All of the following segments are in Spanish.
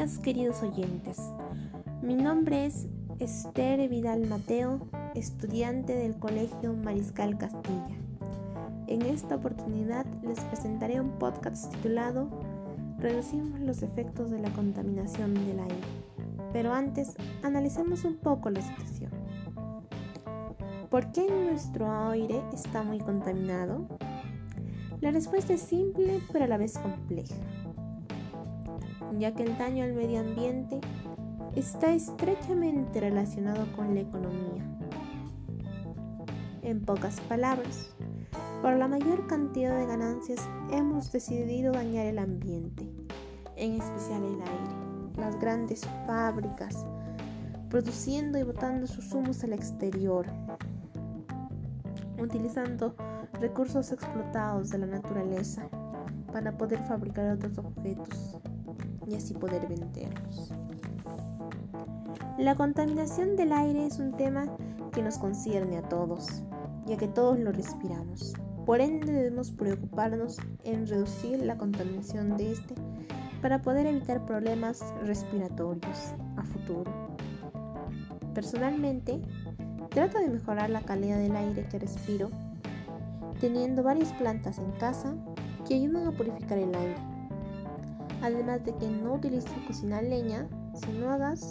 días queridos oyentes. Mi nombre es Esther Vidal Mateo, estudiante del Colegio Mariscal Castilla. En esta oportunidad les presentaré un podcast titulado Reducimos los efectos de la contaminación del aire. Pero antes, analicemos un poco la situación. ¿Por qué nuestro aire está muy contaminado? La respuesta es simple pero a la vez compleja ya que el daño al medio ambiente está estrechamente relacionado con la economía. En pocas palabras, por la mayor cantidad de ganancias hemos decidido dañar el ambiente, en especial el aire, las grandes fábricas, produciendo y botando sus humos al exterior, utilizando recursos explotados de la naturaleza para poder fabricar otros objetos y así poder venderlos. La contaminación del aire es un tema que nos concierne a todos, ya que todos lo respiramos. Por ende debemos preocuparnos en reducir la contaminación de este para poder evitar problemas respiratorios a futuro. Personalmente, trato de mejorar la calidad del aire que respiro teniendo varias plantas en casa que ayudan a purificar el aire además de que no utilizo cocina leña, sino a gas.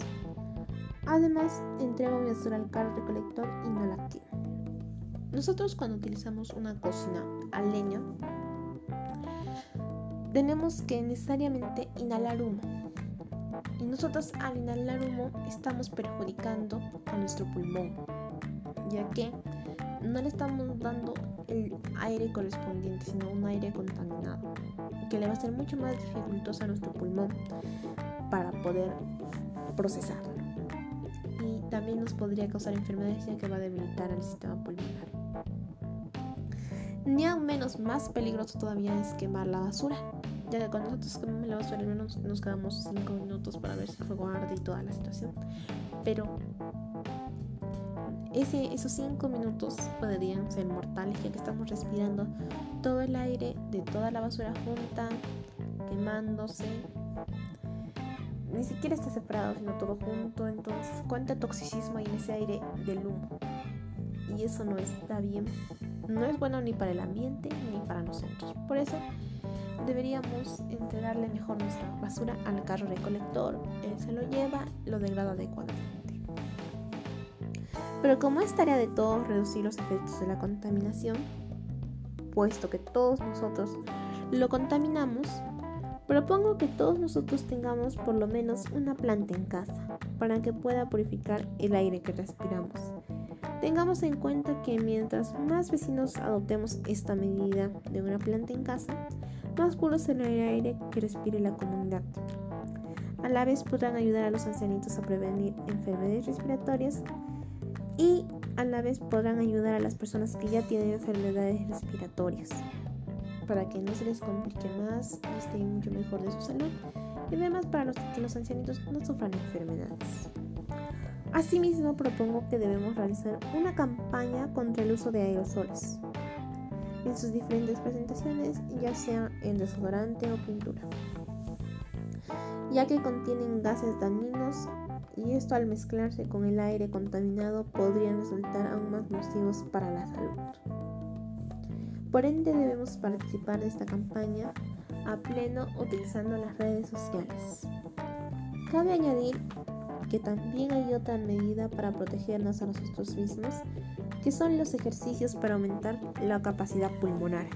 Además, entrego mi basura al carro recolector y no la quemo. Nosotros cuando utilizamos una cocina a leña, tenemos que necesariamente inhalar humo. Y nosotros al inhalar humo estamos perjudicando a nuestro pulmón, ya que no le estamos dando el aire correspondiente, sino un aire contaminado, que le va a ser mucho más dificultoso a nuestro pulmón para poder procesarlo. Y también nos podría causar enfermedades ya que va a debilitar al sistema pulmonar. Ni aún menos más peligroso todavía es quemar la basura, ya que cuando nosotros quemamos la basura al menos nos quedamos 5 minutos para ver si el fuego arde y toda la situación. Pero esos 5 minutos podrían ser mortales ya que estamos respirando todo el aire de toda la basura junta, quemándose. Ni siquiera está separado, sino todo junto. Entonces, ¿cuánto toxicismo hay en ese aire del humo? Y eso no está bien. No es bueno ni para el ambiente ni para nosotros. Por eso deberíamos entregarle mejor nuestra basura al carro recolector. Él se lo lleva, lo degrada adecuadamente. Pero como es tarea de todos reducir los efectos de la contaminación, puesto que todos nosotros lo contaminamos, propongo que todos nosotros tengamos por lo menos una planta en casa para que pueda purificar el aire que respiramos. Tengamos en cuenta que mientras más vecinos adoptemos esta medida de una planta en casa, más puro será el aire que respire la comunidad. A la vez podrán ayudar a los ancianitos a prevenir enfermedades respiratorias y a la vez podrán ayudar a las personas que ya tienen enfermedades respiratorias para que no se les complique más y estén mucho mejor de su salud y además para los, que los ancianitos no sufran enfermedades. Asimismo, propongo que debemos realizar una campaña contra el uso de aerosoles en sus diferentes presentaciones, ya sea en desodorante o pintura, ya que contienen gases dañinos y esto al mezclarse con el aire contaminado podrían resultar aún más nocivos para la salud. Por ende debemos participar de esta campaña a pleno utilizando las redes sociales. Cabe añadir que también hay otra medida para protegernos a nosotros mismos, que son los ejercicios para aumentar la capacidad pulmonar.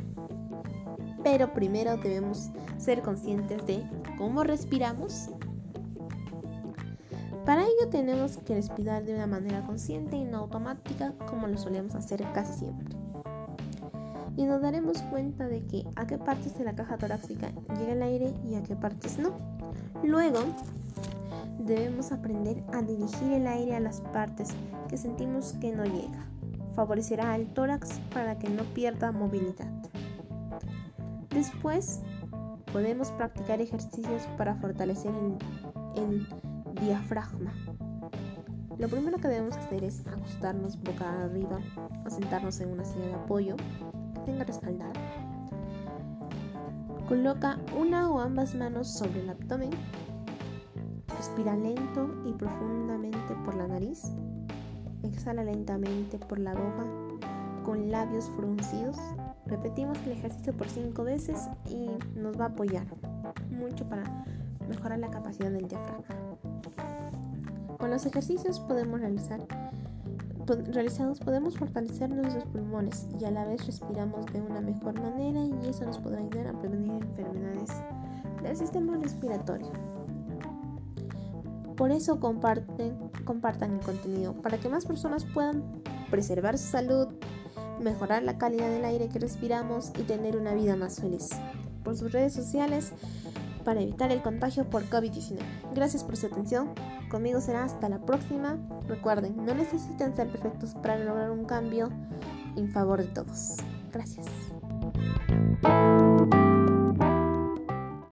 Pero primero debemos ser conscientes de cómo respiramos para ello tenemos que respirar de una manera consciente y no automática como lo solemos hacer casi siempre. Y nos daremos cuenta de que a qué partes de la caja torácica llega el aire y a qué partes no. Luego, debemos aprender a dirigir el aire a las partes que sentimos que no llega. Favorecerá al tórax para que no pierda movilidad. Después, podemos practicar ejercicios para fortalecer el, el diafragma. Lo primero que debemos hacer es ajustarnos boca arriba sentarnos en una silla de apoyo que tenga respaldar. Coloca una o ambas manos sobre el abdomen Respira lento y profundamente por la nariz. Exhala lentamente por la boca con labios fruncidos. Repetimos el ejercicio por cinco veces y nos va a apoyar mucho para mejorar la capacidad del diafragma. Con los ejercicios podemos realizar realizados podemos fortalecer nuestros pulmones y a la vez respiramos de una mejor manera y eso nos podrá ayudar a prevenir enfermedades del sistema respiratorio. Por eso comparten, compartan el contenido para que más personas puedan preservar su salud, mejorar la calidad del aire que respiramos y tener una vida más feliz. Por sus redes sociales para evitar el contagio por COVID-19. Gracias por su atención. Conmigo será hasta la próxima. Recuerden, no necesitan ser perfectos para lograr un cambio en favor de todos. Gracias.